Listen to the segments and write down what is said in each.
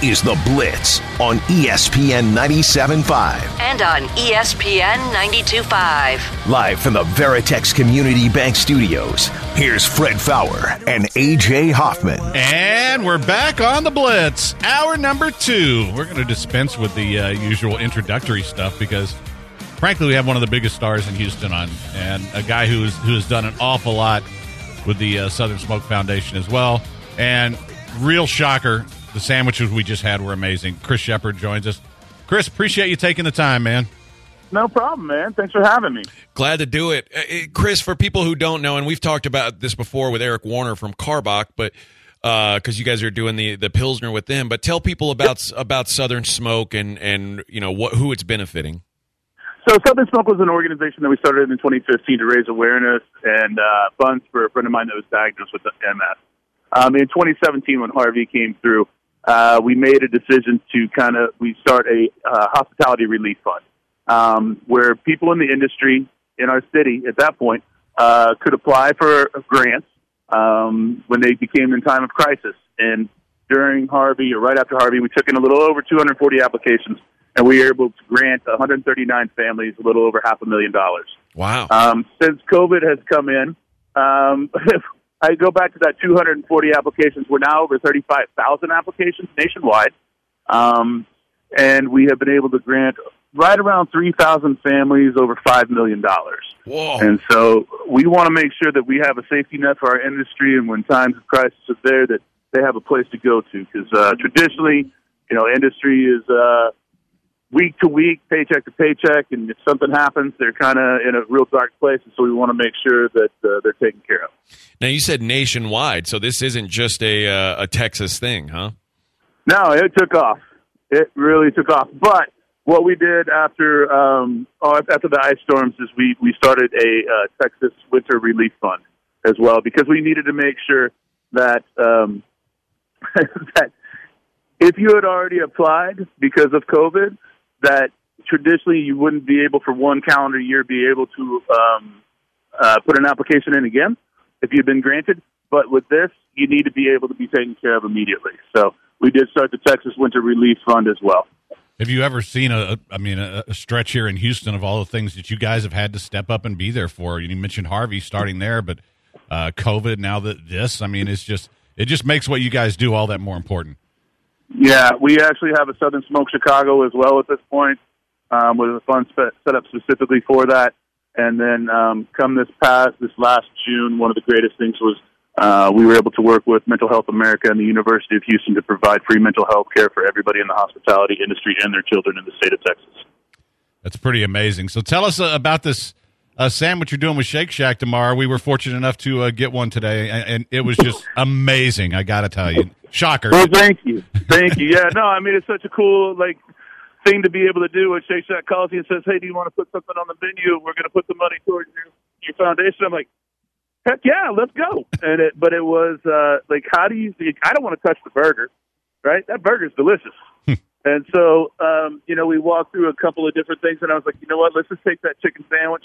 This is The Blitz on ESPN 97.5. and on ESPN 92.5. Live from the Veritex Community Bank Studios, here's Fred Faour and AJ Hoffman. And we're back on the Blitz, hour number two. We're going to dispense with the uh, usual introductory stuff because, frankly, we have one of the biggest stars in Houston on, and a guy who's who has done an awful lot with the uh, Southern Smoke Foundation as well. And real shocker, the sandwiches we just had were amazing. Chris Shepherd joins us. Chris, appreciate you taking the time, man. No problem, man. Thanks for having me. Glad to do it. Uh, uh, Chris, for people who don't know, and we've talked about this before with Eric Warner from Karbach, but because you guys are doing the, the Pilsner with them, but tell people about about Southern Smoke and, and you know what who it's benefiting. So, Southern Smoke was an organization that we started in 2015 to raise awareness and uh, funds for a friend of mine that was diagnosed with MS. Um, in 2017, when Harvey came through, uh, we made a decision to kind of we start a uh, hospitality relief fund um, where people in the industry in our city at that point uh, could apply for grants um, when they became in time of crisis. And during Harvey or right after Harvey, we took in a little over 240 applications, and we were able to grant 139 families a little over half a million dollars. Wow. Um, since COVID has come in, um, I go back to that 240 applications. We're now over 35,000 applications nationwide, um, and we have been able to grant right around 3,000 families over five million dollars. Whoa. And so we want to make sure that we have a safety net for our industry, and when times of crisis are there, that they have a place to go to. Because uh, traditionally, you know, industry is uh, week to week, paycheck to paycheck, and if something happens, they're kind of in a real dark place. And so we want to make sure that uh, they're taken care of. Now you said nationwide, so this isn't just a uh, a Texas thing, huh? No, it took off. It really took off. But what we did after um, oh, after the ice storms is we we started a uh, Texas Winter Relief Fund as well because we needed to make sure that um, that if you had already applied because of COVID, that traditionally you wouldn't be able for one calendar year be able to um, uh, put an application in again if you've been granted. But with this, you need to be able to be taken care of immediately. So we did start the Texas Winter Relief Fund as well. Have you ever seen a, I mean, a, a stretch here in Houston of all the things that you guys have had to step up and be there for? You mentioned Harvey starting there, but uh, COVID, now that this, I mean, it's just it just makes what you guys do all that more important. Yeah, we actually have a Southern Smoke Chicago as well at this point, um, with a fund spe- set up specifically for that. And then um, come this past this last June, one of the greatest things was uh, we were able to work with Mental Health America and the University of Houston to provide free mental health care for everybody in the hospitality industry and their children in the state of Texas. That's pretty amazing. So tell us uh, about this uh, sandwich you're doing with Shake Shack tomorrow. We were fortunate enough to uh, get one today, and, and it was just amazing. I got to tell you, shocker. Well, thank you, thank you. Yeah, no, I mean it's such a cool like thing to be able to do. When Shake Shack calls you and says, "Hey, do you want to put something on the menu? We're going to put the money towards your your foundation." I'm like, "Heck yeah, let's go!" And it, but it was uh, like, how do you? I don't want to touch the burger, right? That burger's delicious. and so, um, you know, we walked through a couple of different things, and I was like, you know what? Let's just take that chicken sandwich.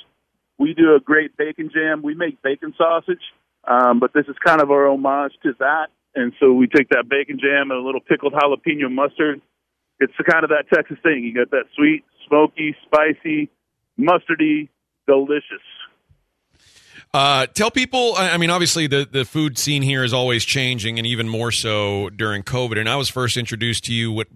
We do a great bacon jam. We make bacon sausage, um, but this is kind of our homage to that. And so we take that bacon jam and a little pickled jalapeno mustard. It's the kind of that Texas thing. You got that sweet, smoky, spicy, mustardy, delicious. Uh, tell people. I mean, obviously, the the food scene here is always changing, and even more so during COVID. And I was first introduced to you. With,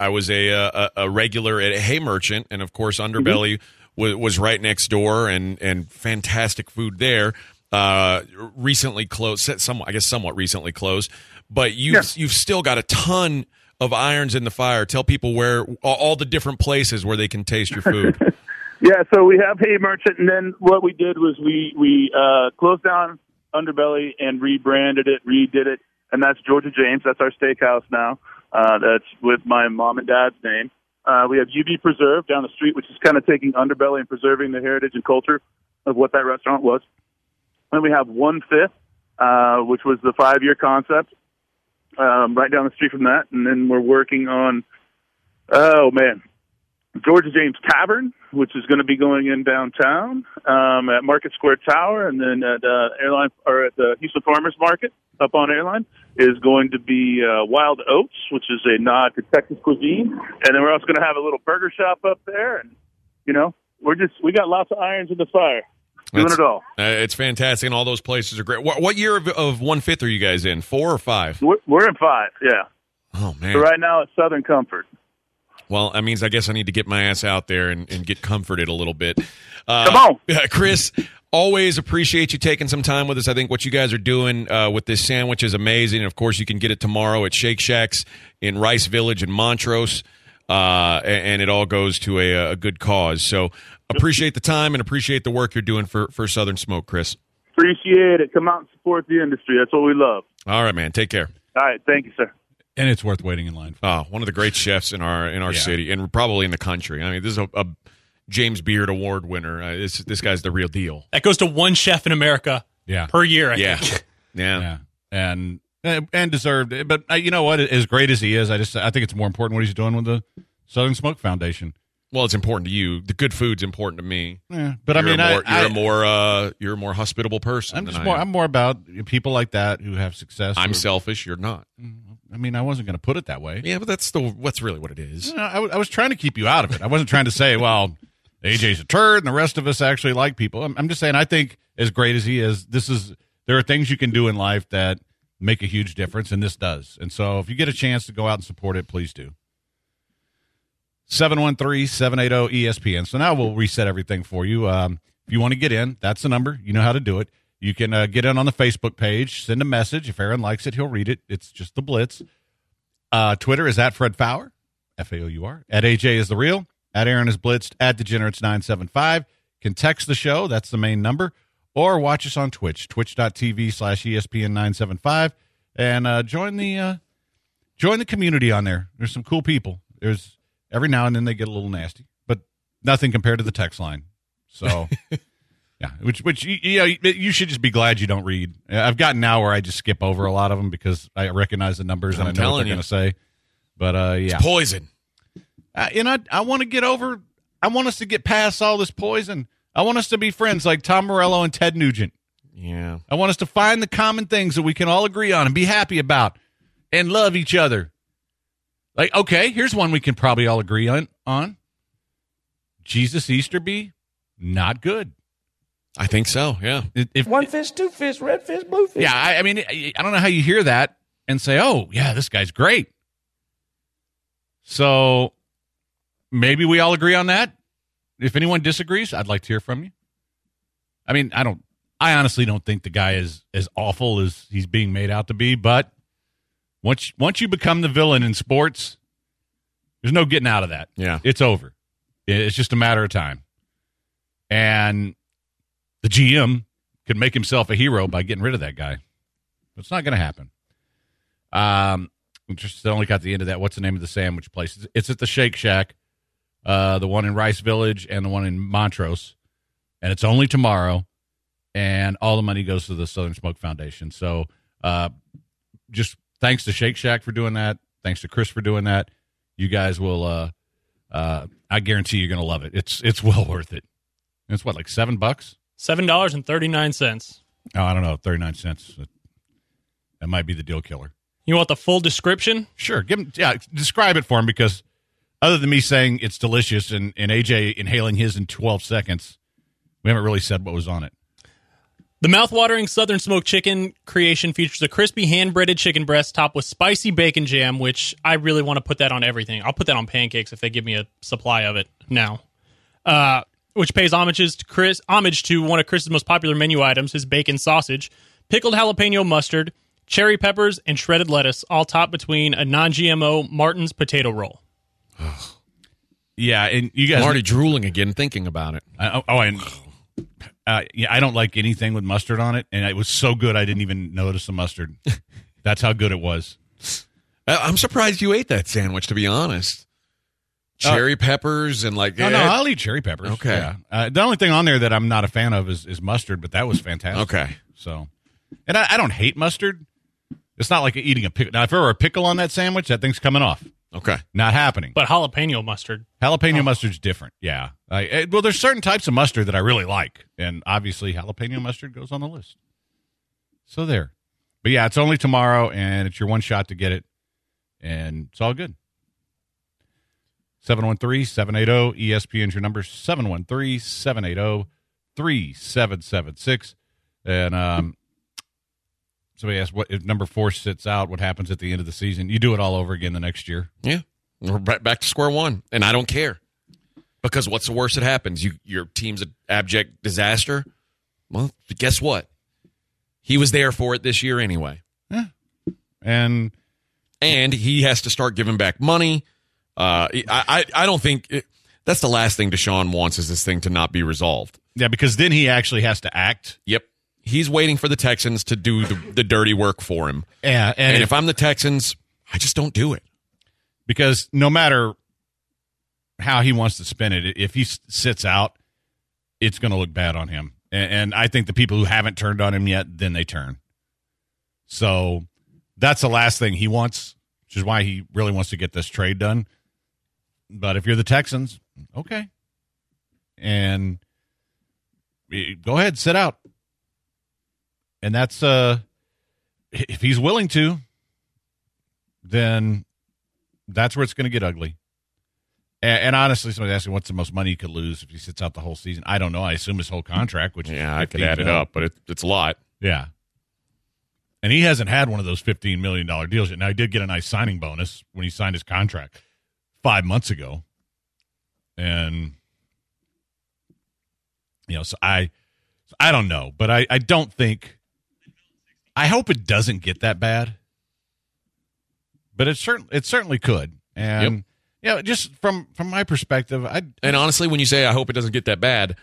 I was a, a a regular at Hay Merchant, and of course, Underbelly was, was right next door, and and fantastic food there. Uh, recently closed, somewhat, I guess, somewhat recently closed. But you've Yeah. you've still got a ton of irons in the fire. Tell people where all, all the different places where they can taste your food. Yeah, so we have Hay Merchant, and then what we did was we we uh, closed down Underbelly and rebranded it, redid it, and that's Georgia James. That's our steakhouse now. Uh, that's with my mom and dad's name. Uh, we have UB Preserve down the street, which is kind of taking Underbelly and preserving the heritage and culture. of what that restaurant was. Then we have one fifth, uh, which was the five year concept, um, right down the street from that. And then we're working on, oh man, Georgia James Tavern, which is going to be going in downtown um, at Market Square Tower, and then at uh, airline or at the Houston Farmers Market up on Airline is going to be uh, Wild Oats, which is a nod to Texas cuisine, and then we're also going to have a little burger shop up there, and you know we're just we got lots of irons in the fire, doing That's- it all. Uh, it's fantastic, and all those places are great. What, what year of, of one fifth are you guys in? Four or five? We're, we're in five, yeah. Oh man! So right now it's Southern Comfort. Well, that means I guess I need to get my ass out there and, and get comforted a little bit. Uh, Come on. Yeah, Chris, always appreciate you taking some time with us. I think what you guys are doing uh, with this sandwich is amazing. And of course, you can get it tomorrow at Shake Shacks in Rice Village in Montrose. Uh, and, and it all goes to a, a good cause. So appreciate the time and appreciate the work you're doing for, for Southern Smoke, Chris. Appreciate it. Come out and support the industry. That's what we love. All right, man. Take care. All right, thank you, sir. And it's worth waiting in line for. Oh, one of the great chefs in our in our Yeah. city and probably in the country. I mean, this is a, a James Beard Award winner. Uh, this this guy's the real deal. That goes to one chef in America Yeah. per year. I Yeah, think. yeah. Yeah. And and deserved. But uh, you know what? As great as he is, I just I think it's more important what he's doing with the Southern Smoke Foundation. Well, it's important to you. The good food's important to me. Yeah. But you're I mean, a I, more, I, you're a more uh, you're a more hospitable person. I'm just I more. I'm more about people like that who have success. I'm Or- selfish. You're not. I mean, I wasn't going to put it that way. Yeah, but that's the what's really what it is. No, I, w- I was trying to keep you out of it. I wasn't trying to say, well, AJ's a turd and the rest of us actually like people. I'm, I'm just saying, I think as great as he is, this is there are things you can do in life that make a huge difference, and this does. And so, if you get a chance to go out and support it, please do. 713 780 ESPN. So now we'll reset everything for you. Um, if you want to get in, that's the number. You know how to do it. You can uh, get in on the Facebook page, send a message. If Aaron likes it, he'll read it. It's just the Blitz. Uh, Twitter is at Fred Faour, F A O U R. At AJ is the real. At Aaron is Blitzed. At Degenerates975. Can text the show. That's the main number. Or watch us on Twitch, twitch.tv slash E ESPN975. And uh, join the uh, join the community on there. There's some cool people. There's every now and then they get a little nasty, but nothing compared to the text line. So, yeah, which which you, you know you should just be glad you don't read. I've gotten now where I just skip over a lot of them because I recognize the numbers and I'm I know what they're going to say. But uh, yeah, Poison. uh, and I I want to get over. I want us to get past all this poison. I want us to be friends like Tom Morello and Ted Nugent. Yeah. I want us to find the common things that we can all agree on and be happy about and love each other. Like, okay, here's one we can probably all agree on. on. Jesus Easterby, not good. I think so. Yeah. If, if- One fish, two fish, red fish, blue fish. yeah, I, I mean, I, I don't know how you hear that and say, oh, yeah, this guy's great. So maybe we all agree on that. If anyone disagrees, I'd like to hear from you. I mean, I don't, I honestly don't think the guy is as awful as he's being made out to be, but once, once you become the villain in sports, there's no getting out of that. Yeah. It's over. It's just a matter of time. And the GM could make himself a hero by getting rid of that guy. But it's not going to happen. Um, just only got the end of that. What's the name of the sandwich place? It's- It's at the Shake Shack, uh, the one in Rice Village and the one in Montrose, and it's only tomorrow. And all the money goes to the Southern Smoke Foundation. So, uh, just thanks to Shake Shack for doing that. Thanks to Chris for doing that. You guys will. Uh, uh, I guarantee you're going to love it. It's it's well worth it. It's what like seven bucks. Seven dollars and thirty nine cents. Oh, I don't know, thirty nine cents. That might be the deal killer. You want the full description? Sure, give him. Yeah, describe it for him because other than me saying it's delicious and and AJ inhaling his in twelve seconds, we haven't really said what was on it. The mouth-watering Southern Smoked Chicken creation features a crispy hand-breaded chicken breast topped with spicy bacon jam, which I really want to put that on everything. I'll put that on pancakes if they give me a supply of it now. Uh, which pays homages to Chris, homage to one of Chris's most popular menu items, his bacon sausage, pickled jalapeno mustard, cherry peppers, and shredded lettuce, all topped between a non-GMO Martin's potato roll. Yeah, and you guys. I'm already drooling again thinking about it. Uh, oh, and uh, yeah, I don't like anything with mustard on it, and it was so good I didn't even notice the mustard. That's how good it was. I'm surprised you ate that sandwich, to be honest. cherry peppers and like No, no, eh, I'll eat cherry peppers. Okay. Yeah. Uh, the only thing on there that I'm not a fan of is, is mustard, but that was fantastic. Okay. So, and I, I don't hate mustard. It's not like eating a pickle. Now, if there were a pickle on that sandwich, that thing's coming off. Okay. Not happening. But jalapeno mustard. Jalapeno mustard's different. Yeah. I, eh, well, there's certain types of mustard that I really like, and obviously jalapeno mustard goes on the list. So there. But yeah, it's only tomorrow, and it's your one shot to get it, and it's all good. 713-780 ESPN's your number 713-780-3776 and um somebody asked what if number 4 sits out what happens at the end of the season you do it all over again the next year Yeah. We're back back to square one. And I don't care. Because what's the worst that happens? You your team's an abject disaster. Well, guess what? He was there for it this year anyway. Yeah. and And he has to start giving back money. Uh, I, I, I don't think it, that's the last thing Deshaun wants is this thing to not be resolved. yeah because then he actually has to act Yep. He's waiting for the Texans to do the, the dirty work for him. yeah And, and, if I'm the Texans, I just don't do it. because no matter how he wants to spin it, if he sits out, it's going to look bad on him. And, and I think the people who haven't turned on him yet, then they turn. So that's the last thing he wants, which is why he really wants to get this trade done. But if you're the Texans, okay, and eh, go ahead, sit out. And that's uh, if he's willing to, then that's where it's going to get ugly. And, and honestly, somebody asking what's the most money he could lose if he sits out the whole season. I don't know. I assume his whole contract, which is Yeah, I could 15 add it up, but it, it's a lot. Yeah, and he hasn't had one of those fifteen million dollar deals yet. Now he did get a nice signing bonus when he signed his contract five months ago, and you know, so I, I don't know, but I, I don't think. I hope it doesn't get that bad, but it certainly it certainly could, and yeah, just from from my perspective, I And honestly, when you say I hope it doesn't get that bad,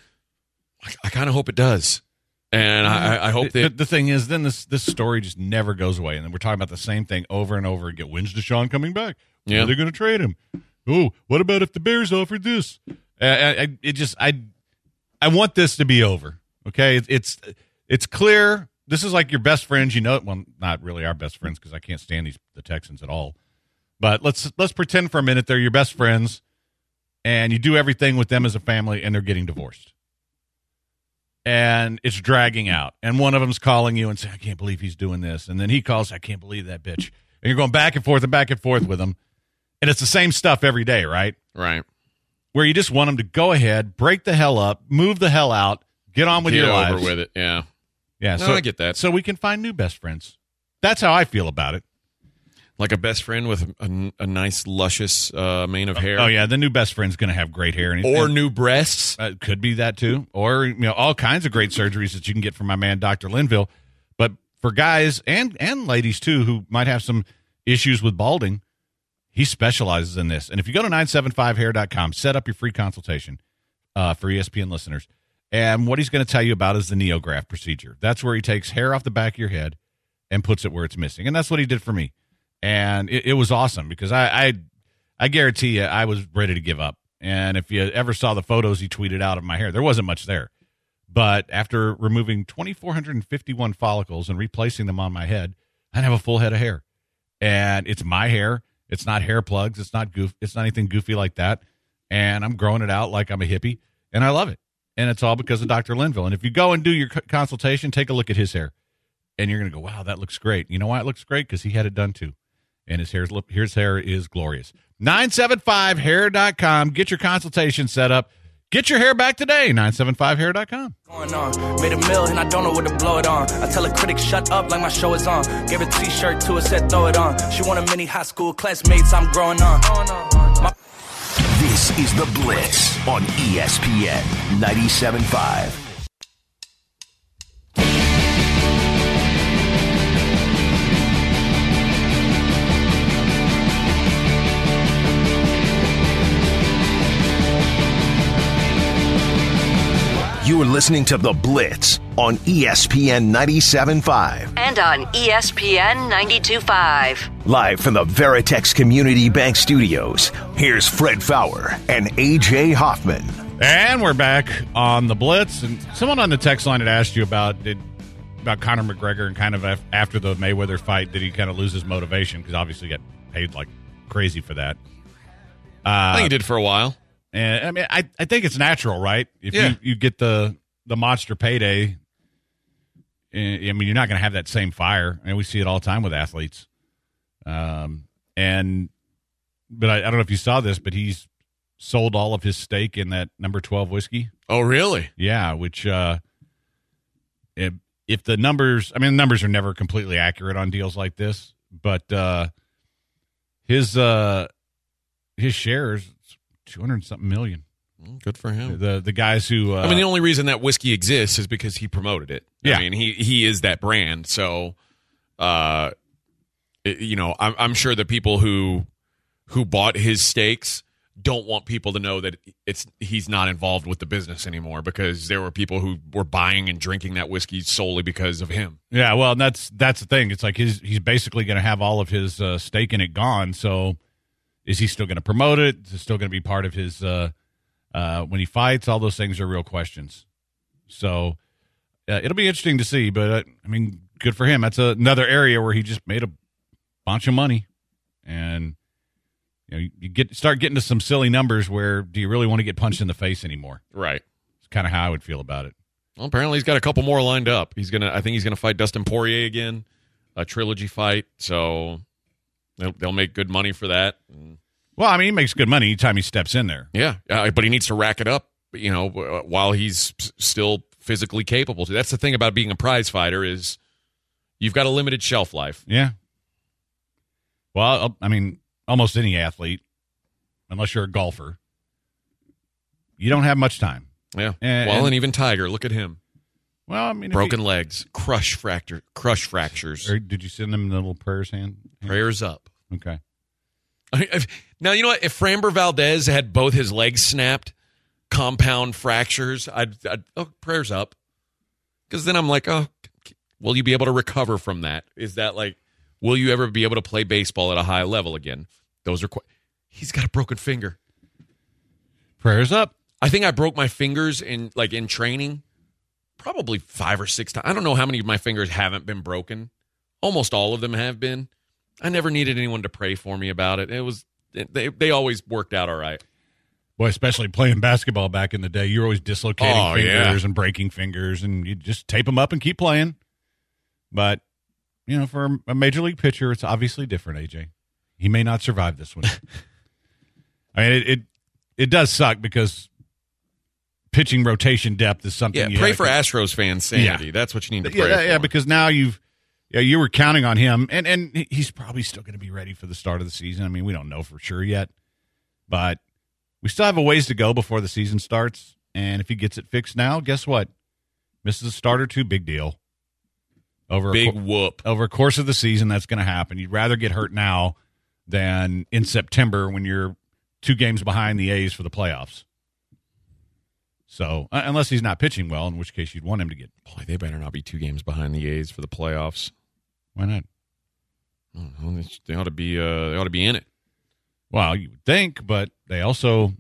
I, I kind of hope it does. And I, I- hope the, that the thing is, then this this story just never goes away, and then we're talking about the same thing over and over again. When's Deshaun coming back? When Yeah. are going to trade him? Oh, what about if the Bears offered this? I, I, it just I I want this to be over. Okay, it, it's it's clear. This is like your best friends. You know, well, not really our best friends because I can't stand these the Texans at all. But let's let's pretend for a minute they're your best friends, and you do everything with them as a family, and they're getting divorced and it's dragging out. And one of them's calling you and saying, I can't believe he's doing this. And then he calls, I can't believe that bitch. And you're going back and forth and back and forth with him. And it's the same stuff every day, right? right. Where you just want them to go ahead, break the hell up, move the hell out, get on with Get your over lives. with it. Yeah. Yeah, No, so I get that. So we can find new best friends. That's how I feel about it. Like a best friend with a, a nice, luscious uh, mane of hair. Oh yeah, the new best friend's going to have great hair, and Or and- new breasts. Uh, could be that too, or you know, all kinds of great surgeries that you can get from my man Doctor Linville. But for guys and and ladies too who might have some issues with balding, he specializes in this. And if you go to 975hair.com, set up your free consultation uh, for ESPN listeners. And what he's going to tell you about is the neograft procedure. That's where he takes hair off the back of your head and puts it where it's missing. And that's what he did for me. And it, it was awesome because I, I I guarantee you I was ready to give up. And if you ever saw the photos he tweeted out of my hair, there wasn't much there. But after removing 2,451 follicles and replacing them on my head, I have a full head of hair. And it's my hair. It's not hair plugs. It's not goof. It's not anything goofy like that. And I'm growing it out like I'm a hippie, and I love it. And it's all because of Dr. Linville. And if you go and do your consultation, take a look at his hair, and you're going to go, "Wow, that looks great." You know why it looks great? Because he had it done too, and his hair's look- his hair is glorious. 975hair.com. Get your consultation set up. Get your hair back today. 975hair.com. going on. Made a mill and I don't know what to blow it on. I tell a critic, shut up like my show is on. Gave a t shirt to her, said throw it on. She wanted many high school classmates, I'm growing on. This is The Blitz on ESPN 97.5. You are listening to The Blitz on ESPN 97.5. And on ESPN 92.5. Live from the Veritex Community Bank Studios, here's Fred Faour and AJ Hoffman. And we're back on the Blitz. And someone on the text line had asked you about did about Conor McGregor and kind of after the Mayweather fight, did he kind of lose his motivation? Because obviously he got paid like crazy for that. I Uh, think he did for a while. And I mean, I, I think it's natural, right? If Yeah. you, you get the the monster payday, eh, I mean, you're not going to have that same fire, and we see it all the time with athletes. Um, and but I, I don't know if you saw this, but he's sold all of his stake in that number twelve whiskey. Oh, really? Yeah, which uh, if, if the numbers, I mean, the numbers are never completely accurate on deals like this, but uh, his uh, his shares two hundred something million. Good for him. The the guys who uh, I mean, the only reason that whiskey exists is because he promoted it. Yeah. I mean, he he is that brand. So, uh, it- you know, I'm I'm sure the people who who bought his stakes don't want people to know that it's he's not involved with the business anymore because there were people who were buying and drinking that whiskey solely because of him. yeah, well, that's that's the thing. It's like his he's basically going to have all of his uh, stake in it gone. So is he still going to promote it? Is it still going to be part of his uh, uh, when he fights? All those things are real questions. So uh, it'll be interesting to see. But uh, I mean, good for him. That's another area where he just made a bunch of money, and you know, you get start getting to some silly numbers where do you really want to get punched in the face anymore? Right. It's kind of how I would feel about it. Well, apparently he's got a couple more lined up. He's gonna. I think he's gonna fight Dustin Poirier again, a trilogy fight. So they'll, they'll make good money for that. And, Well, I mean, he makes good money anytime he steps in there. yeah, uh, but he needs to rack it up. You know, uh, while he's still physically capable to. That's the thing about being a prize fighter is you've got a limited shelf life. Yeah. Well, I mean, almost any athlete, unless you're a golfer, you don't have much time. Yeah. And- well, and- even Tiger, look at him. Well, I mean, Broken you- legs, crush fracture, crush fractures. did you send them the little prayers hand? Prayers up. Okay. I mean, if- now you know what? If Framber Valdez had both his legs snapped, compound fractures, I'd, I'd oh, prayers up. Because then I'm like, oh, will you be able to recover from that? Is that like, will you ever be able to play baseball at a high level again? Those are. Qu- He's got a broken finger. Prayers up. I think I broke my fingers in like in training, probably five or six times. I don't know how many of my fingers haven't been broken. Almost all of them have been. I never needed anyone to pray for me about it. It was they they always worked out all right. Boy, especially playing basketball back in the day, you're always dislocating Oh, fingers yeah. and breaking fingers, and you just tape them up and keep playing. But you know, for a major league pitcher, it's obviously different. AJ, he may not survive this one. I mean, it, it it does suck because pitching rotation depth is something. Yeah, you pray for keep- Astros fans' sanity. That's what you need to pray that- yeah, for. because now you've yeah you were counting on him, and and he's probably still going to be ready for the start of the season. I mean, we don't know for sure yet, but we still have a ways to go before the season starts. And if he gets it fixed now, guess what? Misses a start or two, big deal. Over Big co- whoop. over a course of the season, that's going to happen. You'd rather get hurt now than in September when you're two games behind the A's for the playoffs. So uh, unless he's not pitching well, in which case you'd want him to get. Boy, they better not be two games behind the A's for the playoffs. Why not? Know. They- ought to be. Uh, they ought to be in it. Well, you would think, but they also,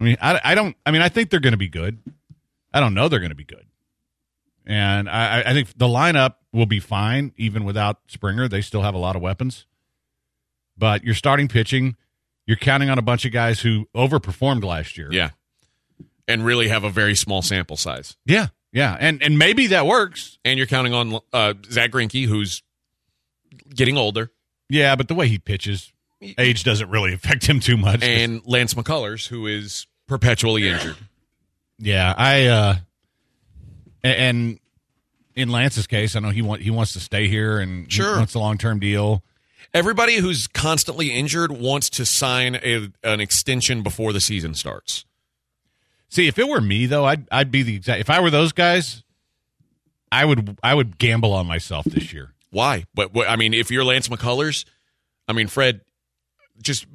I mean, I, I don't, I mean, I think they're going to be good. I don't know they're going to be good. And I, I- I think the lineup will be fine even without Springer. They still have a lot of weapons. But you're starting pitching, you're counting on a bunch of guys who overperformed last year. Yeah, and really have a very small sample size. Yeah. Yeah. And, and maybe that works. And you're counting on uh, Zack Greinke, who's getting older, Yeah. But the way he pitches, age doesn't really affect him too much. and Lance McCullers, who is perpetually injured. Yeah, I uh and in Lance's case, I know he want he wants to stay here and Sure. wants a long term deal. Everybody who's constantly injured wants to sign a, an extension before the season starts. See, if it were me though, I'd I'd be the exact if I were those guys, I would I would gamble on myself this year. Why? But, I mean, if you're Lance McCullers, I mean, Fred, just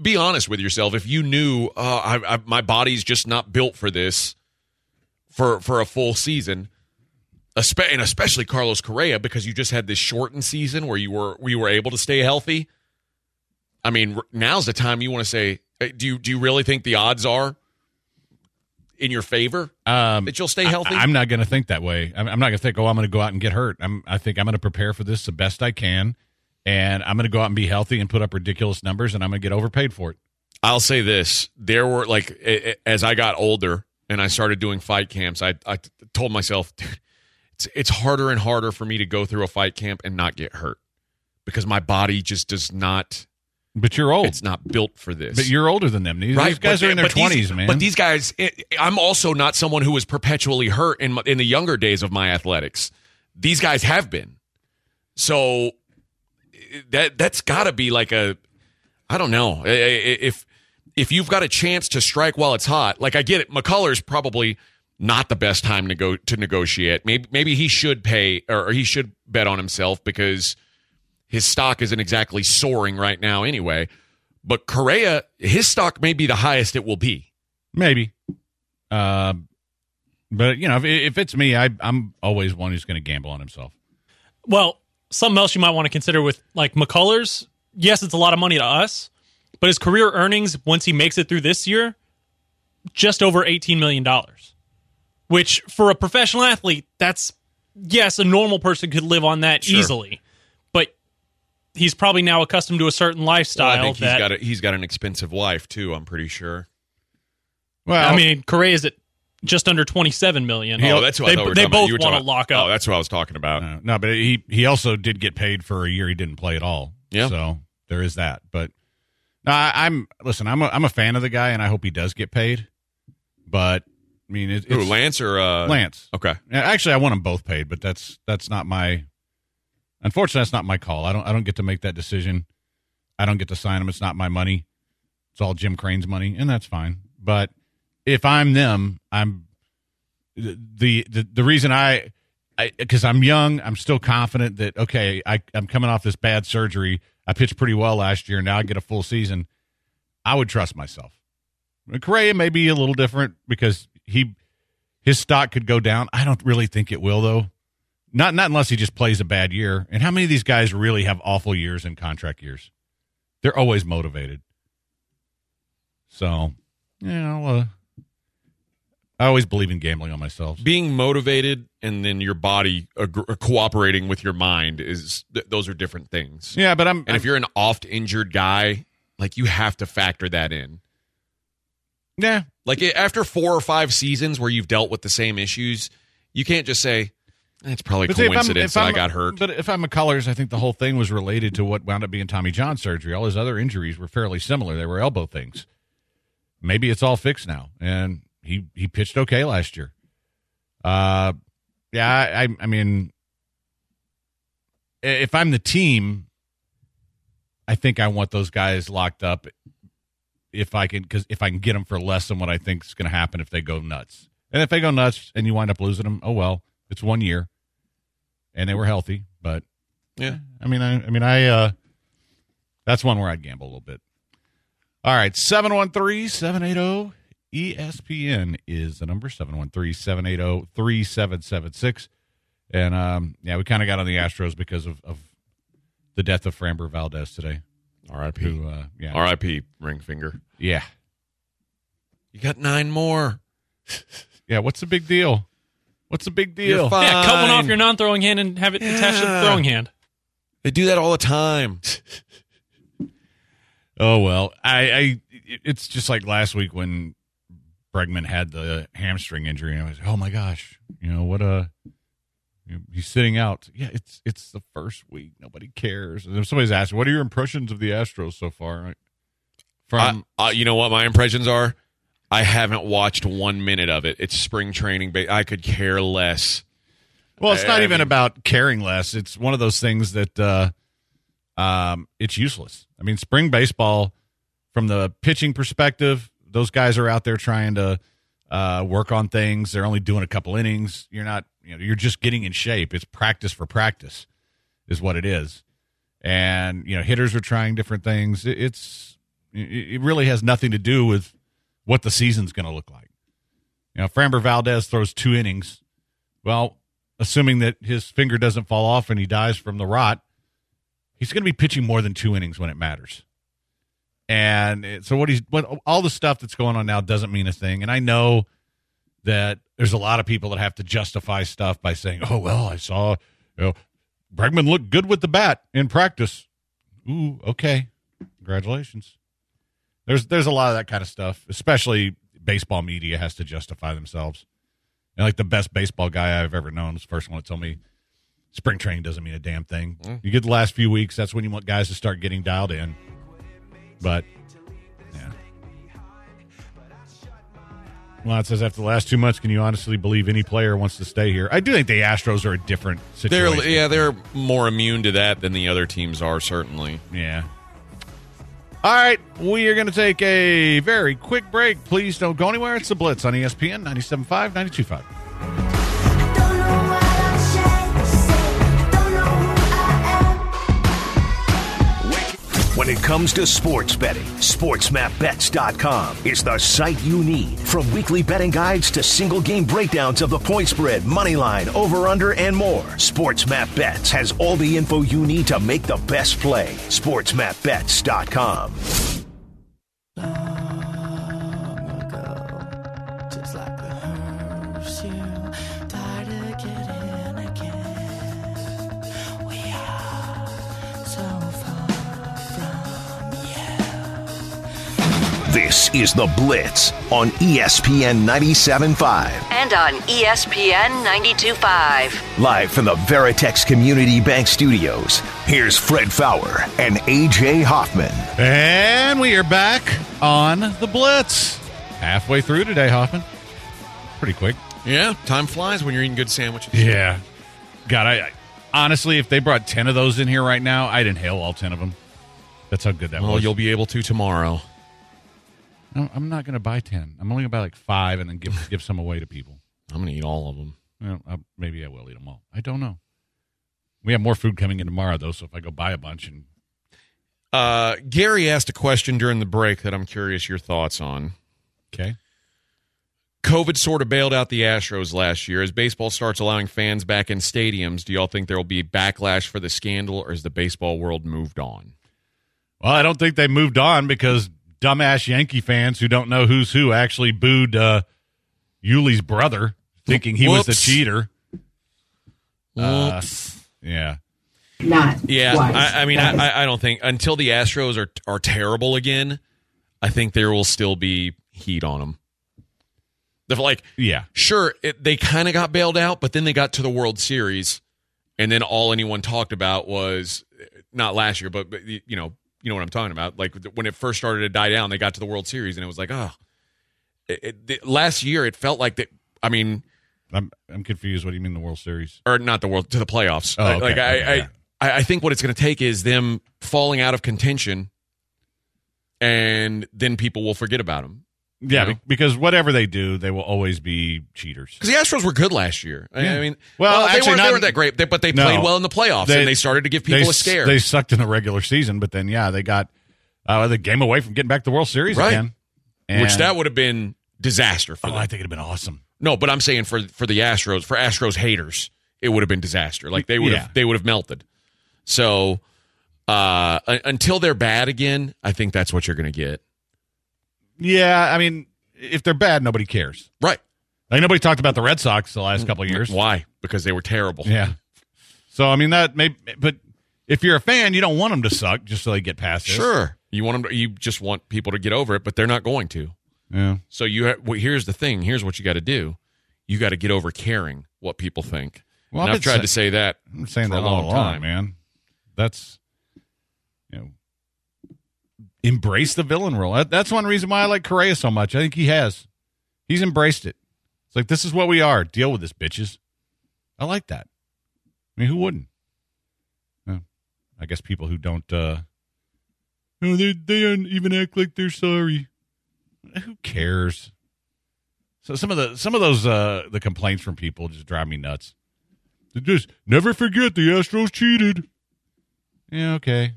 be honest with yourself. If you knew uh, I, I, my body's just not built for this for for a full season, and especially Carlos Correa because you just had this shortened season where you were we were able to stay healthy. I mean, now's the time you want to say, do you do you really think the odds are in your favor Um, that you'll stay healthy? I, am not going to think that way. I'm, I'm not going to think, oh, I'm going to go out and get hurt. I'm, I think I'm going to prepare for this the best I can, and I'm going to go out and be healthy and put up ridiculous numbers, and I'm going to get overpaid for it. I'll say this: there were like as I got older and I started doing fight camps, I I told myself, it's it's harder and harder for me to go through a fight camp and not get hurt because my body just does not. But you're old. It's not built for this. But you're older than them. These, these guys but- are in their twenties, man. But these guys, it, I'm also not someone who was perpetually hurt in my, in the younger days of my athletics. These guys have been, so eh, that that's got to be like a, I don't know, if if you've got a chance to strike while it's hot. Like I get it, McCullers probably not the best time to go to negotiate. Maybe maybe he should pay or he should bet on himself because his stock isn't exactly soaring right now anyway. But Correa, his stock may be the highest it will be. Maybe. Uh, but you know, if, if it's me, I, I'm always one who's going to gamble on himself. Well, something else you might want to consider with like McCullers. Yes, it's a lot of money to us, but his career earnings once he makes it through this year, just over eighteen million dollars. Which for a professional athlete, that's yes, a normal person could live on that Sure. easily. But he's probably now accustomed to a certain lifestyle I think he's that got a, he's got an expensive wife too. I'm pretty sure. Well, I mean, Correa's at just under twenty-seven million. oh, that's what they, I thought we were they both want to lock up. Oh, that's what I was talking about. Uh, no, but he he also did get paid for a year he didn't play at all. Yeah. So there is that. But no, I, I'm listen. I'm a, I'm a fan of the guy, and I hope he does get paid. But I mean, it, Who, it's Lance or uh, Lance. Okay. Actually, I want them both paid, but that's that's not my. Unfortunately, that's not my call. I don't I don't get to make that decision. I don't get to sign them. It's not my money. It's all Jim Crane's money, and that's fine. But if I'm them, I'm the the, the reason I because I'm young, I'm still confident that okay, I, I'm coming off this bad surgery. I pitched pretty well last year. Now I get a full season. I would trust myself. Correa may be a little different because he his stock could go down. I don't really think it will though. Not not unless he just plays a bad year. And how many of these guys really have awful years and contract years? They're always motivated. So, you know, uh, I always believe in gambling on myself. Being motivated and then your body ag- cooperating with your mind is th- those are different things. Yeah, but I'm And if you're an oft injured guy, like you have to factor that in. yeah, Like after four or five seasons where you've dealt with the same issues, you can't just say it's probably But see, if coincidence if that I got hurt. But if I'm McCullers, I think the whole thing was related to what wound up being Tommy John surgery. All his other injuries were fairly similar. They were elbow things. Maybe it's all fixed now, and he he pitched okay last year. Uh, yeah, I I, I mean, if I'm the team, I think I want those guys locked up. If I can, because if I can get them for less than what I think is going to happen if they go nuts, and if they go nuts and you wind up losing them, oh well, it's one year, and they were healthy. But yeah. I mean, I, I mean, I, uh, that's one where I'd gamble a little bit. All right. 713 780 ESPN is the number 713 780 3776. And, um, yeah, we kind of got on the Astros because of, of the death of Framber Valdez today. R.I.P. Who, uh, yeah. R.I.P. Ring finger. Yeah. You got nine more. Yeah. What's the big deal? What's the big You're deal? fine. yeah, cut one off your non-throwing hand and have it attached to the Yeah. throwing hand. They do that all the time. Oh well, I, I it's just like last week when Bregman had the hamstring injury, and I was, oh my gosh, you know what? A he's sitting out. Yeah, it's it's the first week. Nobody cares. And if somebody's asking, what are your impressions of the Astros so far? Like, From I, uh, you know what my impressions are? I haven't watched one minute of it. It's spring training. But I could care less. well, it's I- not I even mean- about caring less. It's one of those things that uh, um, it's useless. I mean, spring baseball, from the pitching perspective, those guys are out there trying to uh, work on things. They're only doing a couple innings. You're not, you know, you're just getting in shape. It's practice for practice, is what it is. And you know, hitters are trying different things. It- It's it it really has nothing to do with what the season's going to look like. You know, Framber Valdez throws two innings. Well, assuming that his finger doesn't fall off and he dies from the rot, he's going to be pitching more than two innings when it matters. And so what he's what all the stuff that's going on now doesn't mean a thing. And I know that there's a lot of people that have to justify stuff by saying, "Oh well, I saw you know, Bregman looked good with the bat in practice." Ooh, okay, congratulations. There's there's a lot of that kind of stuff, especially baseball media has to justify themselves. And like the best baseball guy I've ever known was the first one to tell me spring training doesn't mean a damn thing. Mm. You get the last few weeks, that's when you want guys to start getting dialed in. But yeah. Well, it says after the last two months, can you honestly believe any player wants to stay here? I do think the Astros are a different situation. They're yeah, they're more immune to that than the other teams are. Certainly. Yeah. All right, we are going to take a very quick break. Please don't go anywhere. It's the Blitz on ESPN 97.5, 92.5. When it comes to sports betting, SportsMapBets.com is the site you need. From weekly betting guides to single game breakdowns of the point spread, money line, over under, and more, SportsMapBets has all the info you need to make the best play. SportsMapBets.com. This is the Blitz on ESPN 97.5. And on ESPN 92.5. Live from the Veritex Community Bank Studios, here's Fred Faour and AJ Hoffman. And we are back on the Blitz. Halfway through today, Hoffman. Pretty quick. Yeah, time flies when you're eating good sandwiches. Yeah. God, I, I honestly, if they brought 10 of those in here right now, I'd inhale all 10 of them. That's how good that Well, was. you'll be able to tomorrow. No, I'm not going to buy 10. I'm only going to buy like five and then give, give some away to people. I'm gonna eat all of them. Well, uh, maybe I will eat them all. I don't know. We have more food coming in tomorrow, though, so if I go buy a bunch and Uh, Gary asked a question during the break that I'm curious your thoughts on. okay, COVID sort of bailed out the Astros last year. As baseball starts allowing fans back in stadiums, do y'all think there will be backlash for the scandal, or has the baseball world moved on? Well, I don't think they moved on because dumbass Yankee fans who don't know who's who actually booed uh, Yuli's brother, thinking he was the Whoops. cheater. Uh, yeah. Not yeah, twice. I, I mean, I, I don't think until the Astros are are terrible again, I think there will still be heat on them. They're like, Yeah. sure, it, they kind of got bailed out, but then they got to the World Series, and then all anyone talked about was not last year, but, but you know, you know what I'm talking about. Like when it first started to die down, they got to the World Series, and it was like, oh, it, it, the- last year it felt like that. I mean, I'm I'm confused. What do you mean the World Series? or not the World to the playoffs. Oh, okay. Like I, Okay, I, yeah. I, I think what it's going to take is them falling out of contention, and then people will forget about them. Yeah, You know? because whatever they do, they will always be cheaters. Because the Astros were good last year. I, Yeah. I mean, Well, they, actually weren't, not- they weren't that great, but they No. played well in the playoffs, and they started to give people they, a scare. They sucked in the regular season, but then yeah, they got uh, the game away from getting back to the World Series Right. again. which that would have been disaster for oh, them. I think it'd have been awesome. no, but I'm saying for for the Astros, for Astros haters, it would have been disaster. Like they would have they would have melted. So uh, until they're bad again, I think that's what you're going to get. Yeah, I mean, if they're bad, nobody cares. Right? Like nobody talked about the Red Sox the last couple of mm-hmm. years. Why? Because they were terrible. Yeah. So I mean that may, but if you're a fan, you don't want them to suck just so they get past this. Sure. You want them to, you just want people to get over it, but they're not going to. Yeah. So you ha- well, here's the thing. Here's what you got to do. You got to get over caring what people think. Well, and I've I've tried sa- to say that I'm saying that a all long along, time. man. That's you know, embrace the villain role. That's one reason why I like Correa so much. I think he has. He's embraced it. It's like this is what we are. Deal with this, bitches. I like that. I mean, who wouldn't? I guess people who don't. uh No, they they don't even act like they're sorry. Who cares? So some of the some of those uh the complaints from people just drive me nuts. They just never forget the Astros cheated. Yeah, okay.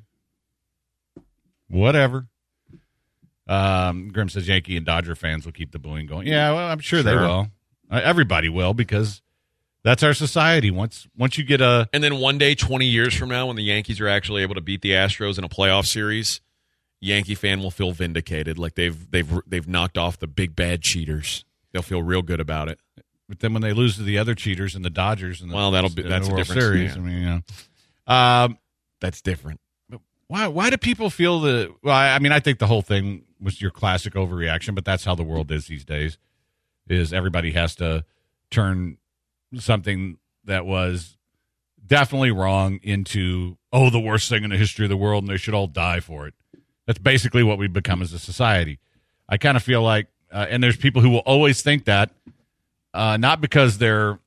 Whatever. Um, Grim says Yankee and Dodger fans will keep the booing going. Yeah, well, I'm sure, they will. Uh, everybody will because that's our society. Once once you get a And then one day, 20 years from now, when the Yankees are actually able to beat the Astros in a playoff series, Yankee fan will feel vindicated, like they've they've they've knocked off the big bad cheaters. They'll feel real good about it. But then when they lose to the other cheaters and the Dodgers and the, Well, that'll be- that's a World difference, Series, yeah. I mean, you know, um, That's different. Why why do people feel the? Well, I, mean, I think the whole thing was your classic overreaction, but that's how the world is these days. Is everybody has to turn something that was definitely wrong into oh the worst thing in the history of the world, and they should all die for it. That's basically what we've become as a society. I kind of feel like, uh, and there's people who will always think that, uh, not because they're,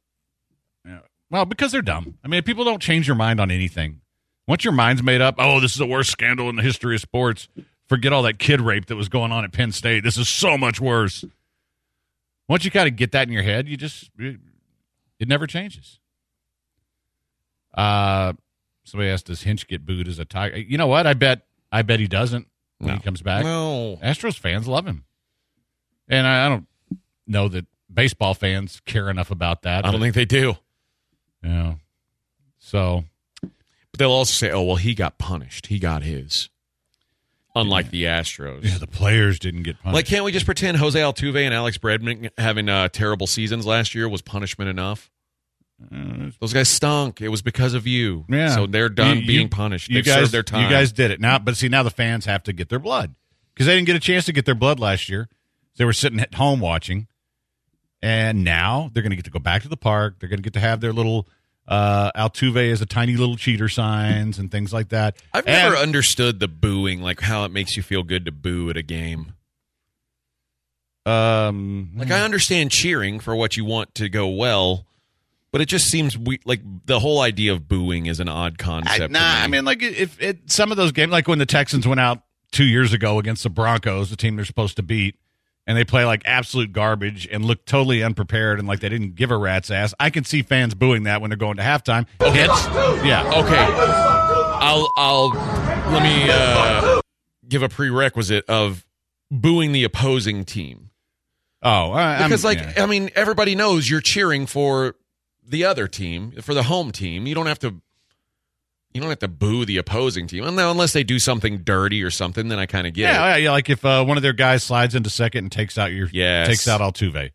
you know, well, because they're dumb. I mean, people don't change your mind on anything. Once your mind's made up, oh, this is the worst scandal in the history of sports. Forget all that kid rape that was going on at Penn State. This is so much worse. Once you kind of get that in your head, you just it, it never changes. Uh, somebody asked, does Hinch get booed as a tiger? You know what? I bet I bet he doesn't when he comes back. No. Astros fans love him, and I, I don't know that baseball fans care enough about that. I don't think they do. you know. So But they'll also say, oh, well, he got punished. He got his. Unlike the Astros. yeah, the players didn't get punished. Like, can't we just pretend Jose Altuve and Alex Bregman having uh, terrible seasons last year was punishment enough? Those guys stunk. It was because of you. Yeah. So they're done You- you- being punished. You They've guys, served their time. You guys did it now, but see now the fans have to get their blood because they didn't get a chance to get their blood last year. They were sitting at home watching, and now they're going to get to go back to the park. They're going to get to have their little uh, Altuve is a tiny little cheater signs and things like that. I've never And- understood the booing, like how it makes you feel good to boo at a game. um, Like I understand cheering for what you want to go well, but it just seems we like the whole idea of booing is an odd I, concept. nah, me. I mean, like if it, some of those games, like when the Texans went out two years ago against the Broncos, the team they're supposed to beat, and they play like absolute garbage and look totally unprepared and like they didn't give a rat's ass. I can see fans booing that when they're going to halftime. Hits, yeah, okay, I'll I'll let me uh, give a prerequisite of booing the opposing team Oh, I, I'm- because, like, yeah. I mean, everybody knows you're cheering for the other team, for the home team. You don't have to. You don't have to boo the opposing team, unless they do something dirty or something. Then I kind of get it. yeah, yeah, yeah, like if uh, one of their guys slides into second and takes out your Yes. takes out Altuve.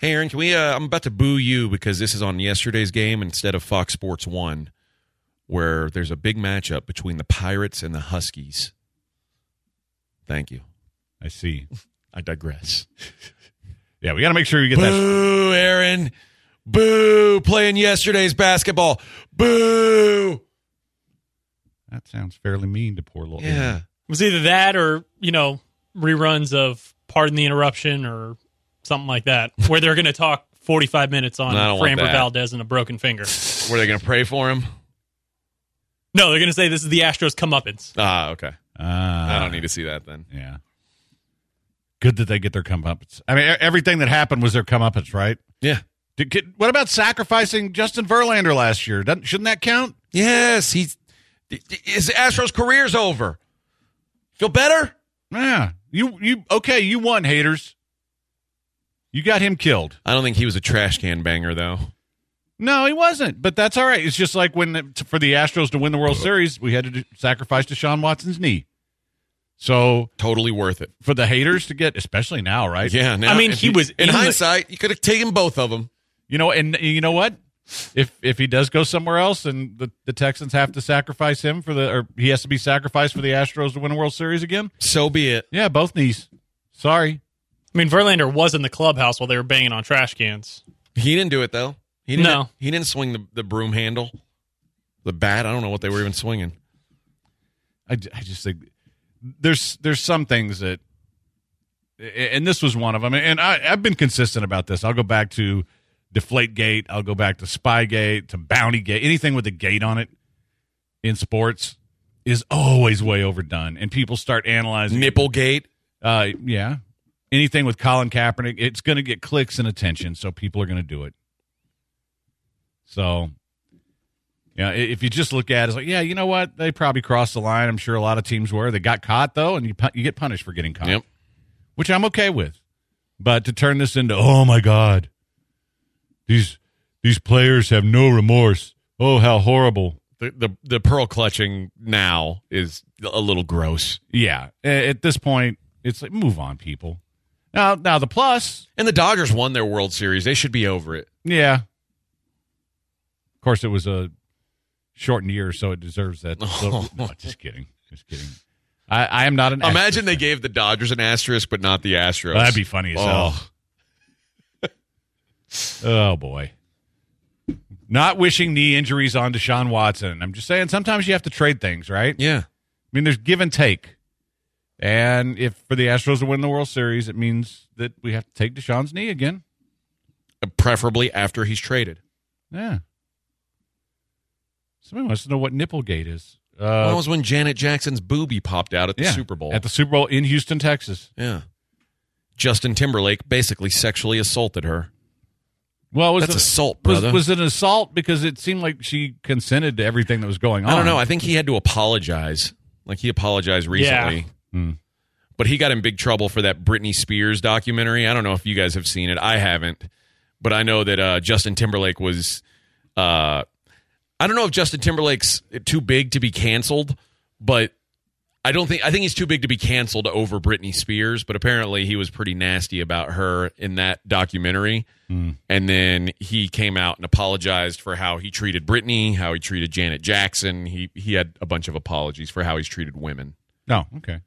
Hey, Aaron, can we? Uh, I'm about to boo you because this is on yesterday's game instead of Fox Sports One, where there's a big matchup between the Pirates and the Huskies. Thank you. I see. I digress. Yeah, we got to make sure you get that. Boo, Aaron. Boo, playing yesterday's basketball. Boo. That sounds fairly mean to poor little. Yeah. It was either that or, you know, reruns of Pardon the Interruption or something like that, where they're going to talk 45 minutes on No, I don't want Framber. Valdez and a broken finger. Were they going to pray for him? No, they're going to say this is the Astros comeuppance. Ah, okay. Ah, I don't need to see that then. Yeah. Good that they get their comeuppance. I mean, everything that happened was their comeuppance, right? Yeah. Did, what about sacrificing Justin Verlander last year? Doesn't, shouldn't that count? Yes, he's his Astros career's over. Feel better? Yeah. You you okay? You won, haters. You got him killed. I don't think he was a trash can banger though. No, he wasn't. But that's all right. It's just like when for the Astros to win the World Series, we had to do, sacrifice Deshaun Watson's knee. So Totally worth it. for the haters to get, especially now, right? Yeah. Now, I mean, if he you- was in in the- hindsight, you could have taken both of them. You know, and you know what? If if he does go somewhere else and the, the Texans have to sacrifice him for the or he has to be sacrificed for the Astros to win a World Series again, So be it. yeah, both knees. Sorry. I mean, Verlander was in the clubhouse while they were banging on trash cans. He didn't do it though. He didn't, No. he didn't swing the, the broom handle, the bat. I don't know what they were even swinging. I, I just think there's there's some things that and this was one of them and I, I've been consistent about this. I'll go back to Deflategate, I'll go back to Spygate, to Bountygate, anything with a gate on it in sports is always way overdone and people start analyzing Nipplegate. Uh, yeah. Anything with Colin Kaepernick, it's going to get clicks and attention, so people are going to do it. So, yeah, if you just look at it, it's like, yeah, you know what? They probably crossed the line. I'm sure a lot of teams were. They got caught though, and you you get punished for getting caught. Yep. which I'm okay with. But to turn this into, oh my God, these these players have no remorse. Oh, how horrible. The, the the pearl clutching now is a little gross. Yeah. At this point, it's like move on, people. Now, now the plus, And the Dodgers won their World Series. They should be over it. yeah. Of course, it was a shortened year, so it deserves that. little- no, just kidding. Just kidding. I, I am not an. Imagine they Astros gave the Dodgers an asterisk, but not the Astros. fan. That'd be funny as oh. hell. Oh. Boy. Not wishing knee injuries on Deshaun Watson. I'm just saying sometimes you have to trade things, right? Yeah. I mean, there's give and take. And if for the Astros to win the World Series, it means that we have to take Deshaun's knee again. Preferably after he's traded. Yeah. Somebody wants to know what Nipplegate is. Uh, Well, that was when Janet Jackson's booby popped out at the yeah, Super Bowl. At the Super Bowl in Houston, Texas. yeah. Justin Timberlake basically sexually assaulted her. Well, was That's it, assault, brother. was it an assault because it seemed like she consented to everything that was going on? I don't know. I think he had to apologize. Like he apologized recently. Hmm. But he got in big trouble for that Britney Spears documentary. I don't know if you guys have seen it. I haven't. But I know that uh, Justin Timberlake was uh, I don't know if Justin Timberlake's too big to be canceled, but I don't think I think he's too big to be canceled over Britney Spears, but apparently he was pretty nasty about her in that documentary. Hmm. And then he came out and apologized for how he treated Britney, how he treated Janet Jackson. He he had a bunch of apologies for how he's treated women. No, okay.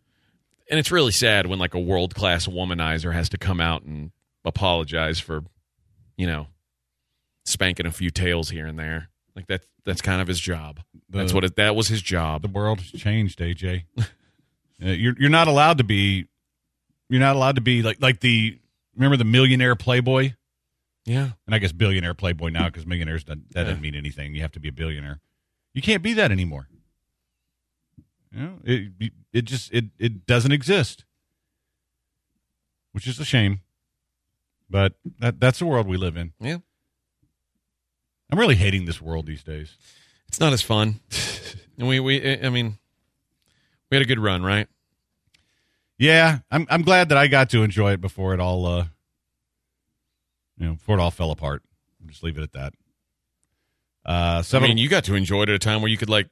And it's really sad when like a world class womanizer has to come out and apologize for, you know, spanking a few tails here and there. Like that's that's kind of his job. That's what it, that was his job. The world has changed, AJ. Uh, you're you're not allowed to be. You're not allowed to be like like the remember the millionaire playboy. Yeah. and I guess billionaire playboy now because millionaires that, that doesn't mean anything. You have to be a billionaire. You can't be that anymore. You know, it it just it it doesn't exist, which is a shame. But that that's the world we live in. Yeah. I'm really hating this world these days. It's not as fun. and we we I mean we had a good run, right? Yeah, I'm I'm glad that I got to enjoy it before it all uh you know, before it all fell apart. I'll just leave it at that. Uh I mean, you got to enjoy it at a time where you could like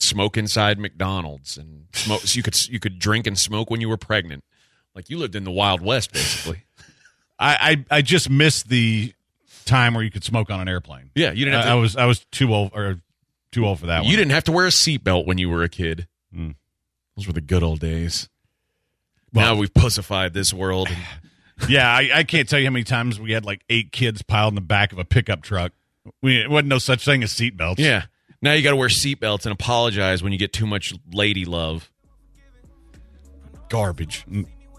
smoke inside McDonald's and smoke. so you could you could drink and smoke when you were pregnant. Like you lived in the Wild West, basically. I, I I just missed the time where you could smoke on an airplane. Yeah, you didn't have I, to. I was I was too old or too old for that one. you didn't have to wear a seatbelt when you were a kid. Hmm. Those were the good old days. Well- now we've pussified this world. and- Yeah, I, I can't tell you how many times we had like eight kids piled in the back of a pickup truck. We it wasn't no such thing as seatbelts. yeah. Now you got to wear seatbelts and apologize when you get too much lady love. garbage.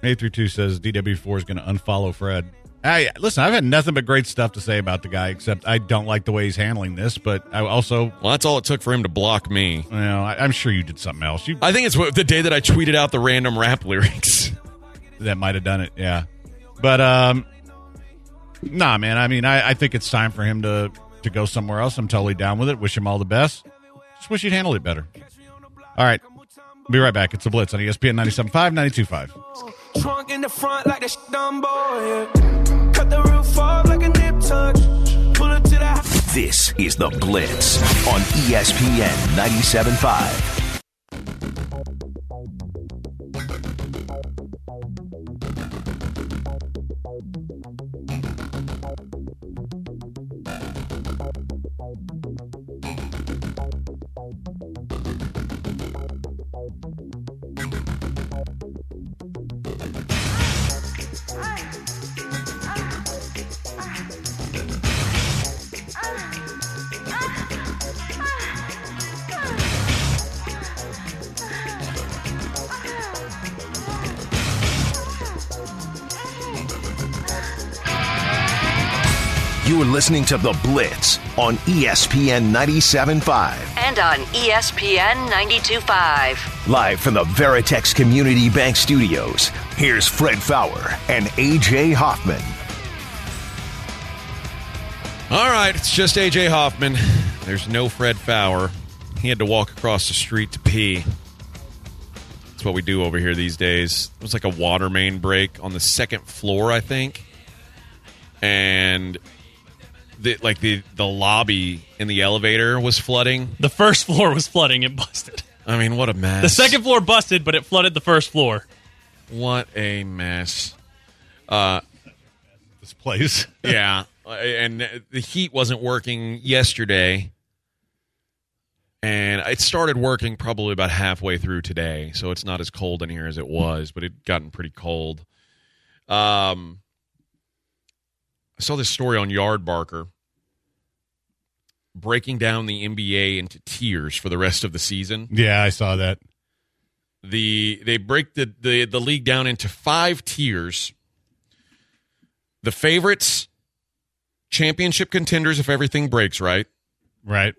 Eight three two says DW four is going to unfollow Fred. I listen. I've had nothing but great stuff to say about the guy, except I don't like the way he's handling this. But I also, Well, that's all it took for him to block me. you know, I, I'm sure you did something else. You I think it's the day that I tweeted out the random rap lyrics. that might have done it. Yeah, but um, nah, man. I mean, I, I think it's time for him to to go somewhere else. I'm totally down with it. Wish him all the best. Just wish he'd handled it better. All right, be right back. It's the Blitz on ESPN 97.5, 92.5. Trunk in the front like a sh- Dumbo, yeah. Cut the roof off like a nip tuck. Pull it to the house. This is The Blitz on ESPN 97.5. You are listening to The Blitz on ESPN 97.5. And on ESPN 92.5. Live from the Veritex Community Bank Studios, here's Fred Faour and AJ Hoffman. All right, it's just AJ Hoffman. There's no Fred Faour. He had to walk across the street to pee. That's what we do over here these days. It was like a water main break on the second floor, I think, and the like the the lobby in the elevator was flooding. The first floor was flooding. It busted. I mean, what a mess. The second floor busted, but it flooded the first floor. what a mess. Uh, This place. yeah, and the heat wasn't working yesterday, and it started working probably about halfway through today. So it's not as cold in here as it was, but it gotten pretty cold. Um, I saw this story on Yardbarker breaking down the NBA into tiers for the rest of the season. Yeah, I saw that. The they break the the, the league down into five tiers. The favorites, championship contenders if everything breaks right. Right.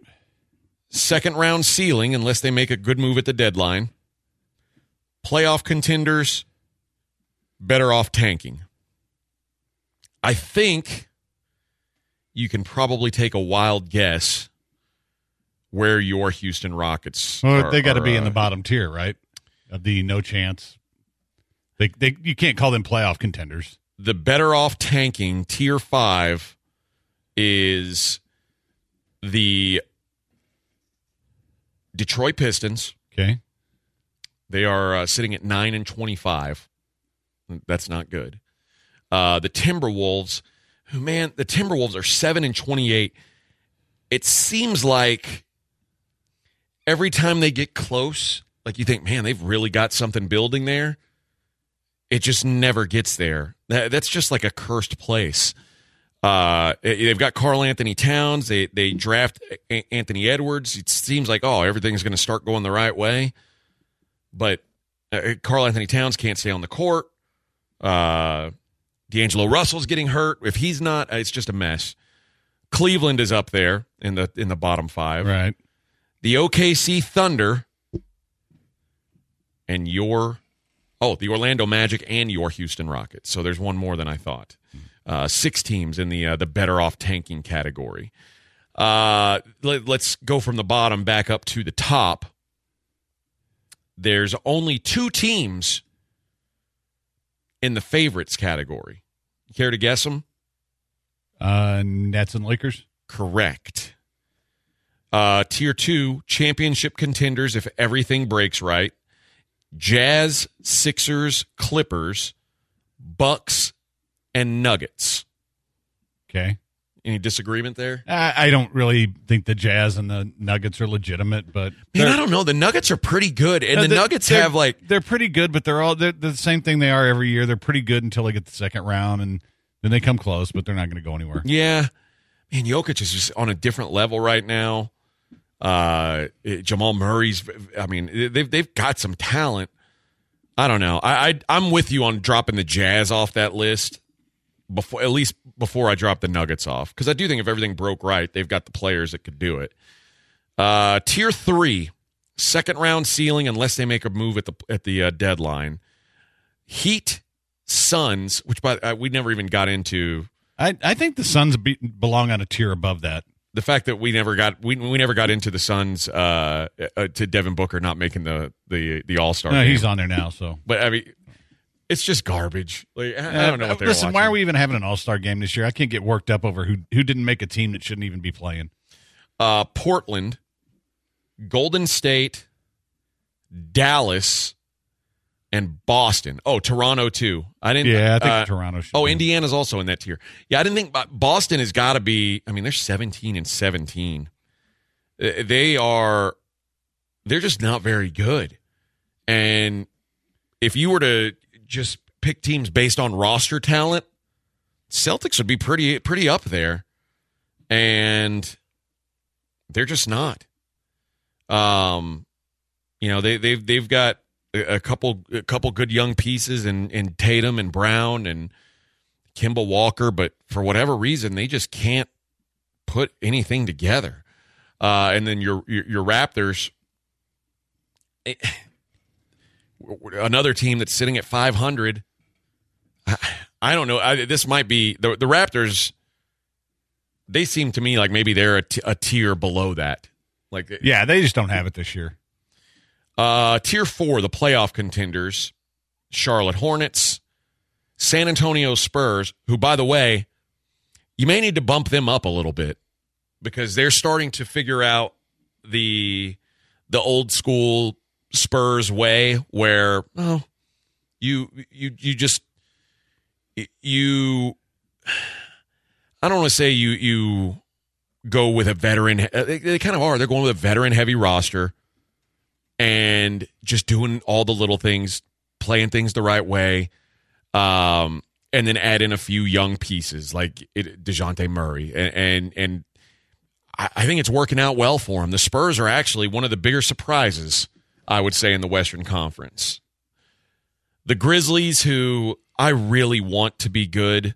Second round ceiling unless they make a good move at the deadline. Playoff contenders, better off tanking. I think you can probably take a wild guess where your Houston Rockets Well, are- they got to be in uh, the bottom tier, right? Of the no chance. They, they you can't call them playoff contenders. the better off tanking tier five is the Detroit Pistons. Okay. They are uh, sitting at nine and twenty-five. That's not good. Uh, the Timberwolves, who man, the Timberwolves are seven and twenty-eight. It seems like every time they get close, like you think, man, they've really got something building there. It just never gets there. That, that's just like a cursed place. Uh, they've got Karl-Anthony Towns. They they draft A- Anthony Edwards. It seems like oh everything's going to start going the right way, but uh, Karl-Anthony Towns can't stay on the court. Uh, D'Angelo Russell's getting hurt. If he's not, it's just a mess. Cleveland is up there in the in the bottom five. Right. The OKC Thunder and your oh the Orlando Magic and your Houston Rockets. So there's one more than I thought. Uh, six teams in the uh, the better off tanking category. Uh, let, let's go from the bottom back up to the top. There's only two teams in the favorites category. Care to guess them? Uh, Nets and Lakers. Correct. Uh, tier two, championship contenders if everything breaks right. Jazz, Sixers, Clippers, Bucks, and Nuggets. Okay. Any disagreement there? I, I don't really think the Jazz and the Nuggets are legitimate, but Man, I don't know. The Nuggets are pretty good, and No, the Nuggets have like they're pretty good, but they're all they're, they're the same thing they are every year. They're pretty good until they get the second round, and then they come close, but they're not going to go anywhere. Yeah. Man, Jokic is just on a different level right now. Uh, Jamal Murray's, I mean, they've, they've got some talent. I don't know. I, I, I'm with you on dropping the Jazz off that list before, at least before I drop the Nuggets off. Cause I do think if everything broke right, they've got the players that could do it. Uh, tier three, second round ceiling, unless they make a move at the, at the uh, deadline. Heat, Suns, which by, uh, we never even got into I I think the Suns be, belong on a tier above that. the fact that we never got we we never got into the Suns uh, uh to Devin Booker not making the the the All Star. No, he's on there now, so. but I mean, it's just garbage. Like I, I don't know what they're Uh, Listen, why are we even having an All Star game this year? I can't get worked up over who who didn't make a team that shouldn't even be playing. Uh, Portland, Golden State, Dallas, and Boston. Oh, Toronto too. I didn't. Yeah, I think uh, Toronto should. Oh, be. Indiana's also in that tier. Yeah, I didn't think Boston has got to be. I mean, they're seventeen and seventeen. Uh, They are. They're just not very good. And if you were to just pick teams based on roster talent, Celtics would be pretty pretty up there. And they're just not. Um, you know they they've they've got a couple a couple good young pieces in in Tatum and Brown and Kemba Walker, but for whatever reason they just can't put anything together. Uh, and then your your, your Raptors, eh, another team that's sitting at 500. I, don't know. I, this might be the the Raptors. They seem to me like maybe they're a, t- a tier below that. Like yeah, they just don't have it this year. Uh, tier four, the playoff contenders Charlotte Hornets, San Antonio Spurs, who, by the way, you may need to bump them up a little bit because they're starting to figure out the the old school Spurs way where oh. you you you just you I don't want to say you you go with a veteran uh, they, they kind of are. They're going with a veteran heavy roster and just doing all the little things playing things the right way um and then add in a few young pieces like it, Dejounte Murray. And and, and I, I think it's working out well for him. The Spurs are actually one of the bigger surprises, I would say, in the Western Conference. The Grizzlies, who I really want to be good,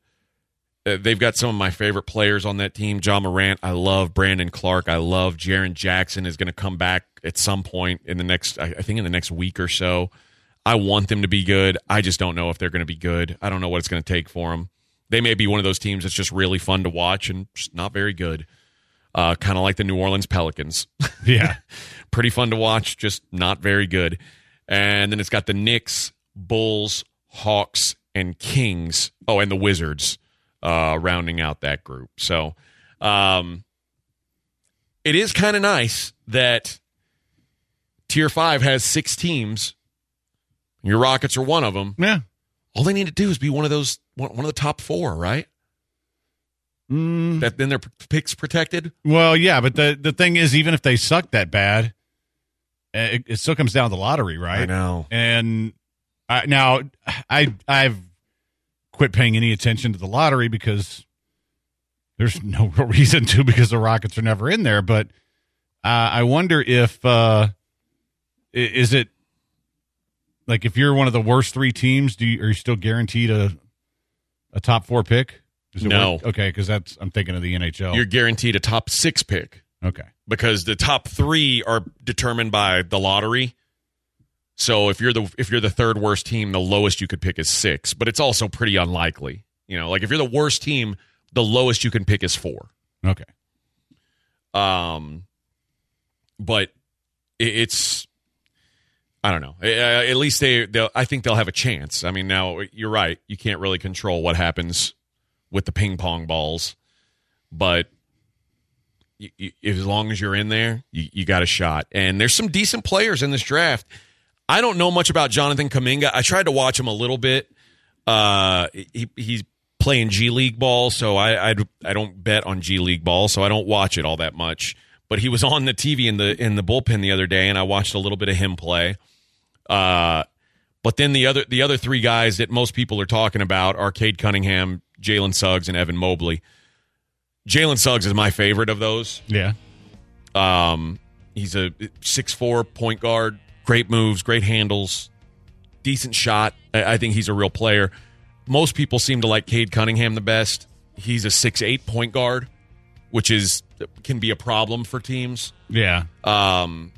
uh, they've got some of my favorite players on that team. Ja Morant, I love Brandon Clarke. I love Jaren Jackson is going to come back at some point in the next, I I think in the next week or so. I want them to be good. I just don't know if they're going to be good. I don't know what it's going to take for them. They may be one of those teams that's just really fun to watch and just not very good. Uh, kind of like the New Orleans Pelicans. Yeah. Pretty fun to watch, just not very good. And then it's got the Knicks, Bulls, Hawks, and Kings. Oh, and the Wizards uh, rounding out that group. So um, it is kind of nice that Tier 5 has six teams. Your Rockets are one of them. Yeah. All they need to do is be one of those, one of the top four, right? Mm, That then their picks protected. well, yeah, but the the thing is, even if they suck that bad, it, it still comes down to the lottery, right? I know. And I, now I I've quit paying any attention to the lottery because there's no real reason to because the Rockets are never in there. But uh, I wonder if uh, is it like if you're one of the worst three teams, do you are you still guaranteed a a top four pick? Does it No. work? Okay, because that's I'm thinking of the NHL. You're guaranteed a top six pick. Okay. because the top three are determined by the lottery. So if you're the if you're the third worst team, the lowest you could pick is six, but it's also pretty unlikely. You know, like if you're the worst team, the lowest you can pick is four. Okay. Um, but it, it's I don't know. At least they, they'll, I think they'll have a chance. I mean, now you're right. You can't really control what happens with the ping pong balls, but you, you, as long as you're in there, you, you got a shot. And there's some decent players in this draft. I don't know much about Jonathan Kuminga. I tried to watch him a little bit. Uh, he, he's playing G League ball, so I, I I don't bet on G League ball, so I don't watch it all that much. But he was on the TV in the in the bullpen the other day, and I watched a little bit of him play. Uh, but then the other the other three guys that most people are talking about are Cade Cunningham, Jalen Suggs, and Evan Mobley. Jalen Suggs is my favorite of those. Yeah. Um, he's a six four point guard, great moves, great handles, decent shot. I, I think he's a real player. Most people seem to like Cade Cunningham the best. He's a six eight point guard, which is can be a problem for teams. Yeah. Um,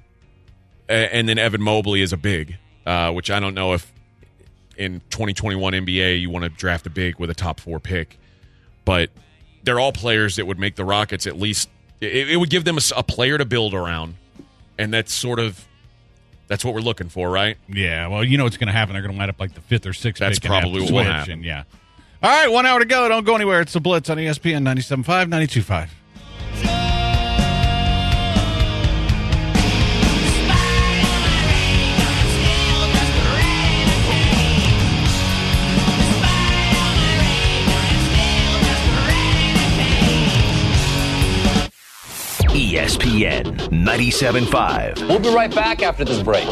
and then Evan Mobley is a big, uh, which I don't know if in 2021 NBA you want to draft a big with a top four pick, but they're all players that would make the Rockets at least. It, it would give them a player to build around, and that's sort of that's what we're looking for, right? Yeah. Well, you know what's going to happen. They're going to wind up like the fifth or sixth. That's pick probably what will happen. Yeah. All right. One hour to go. Don't go anywhere. It's the Blitz on ESPN 97.5, 92.5. ESPN 97.5. We'll be right back after this break.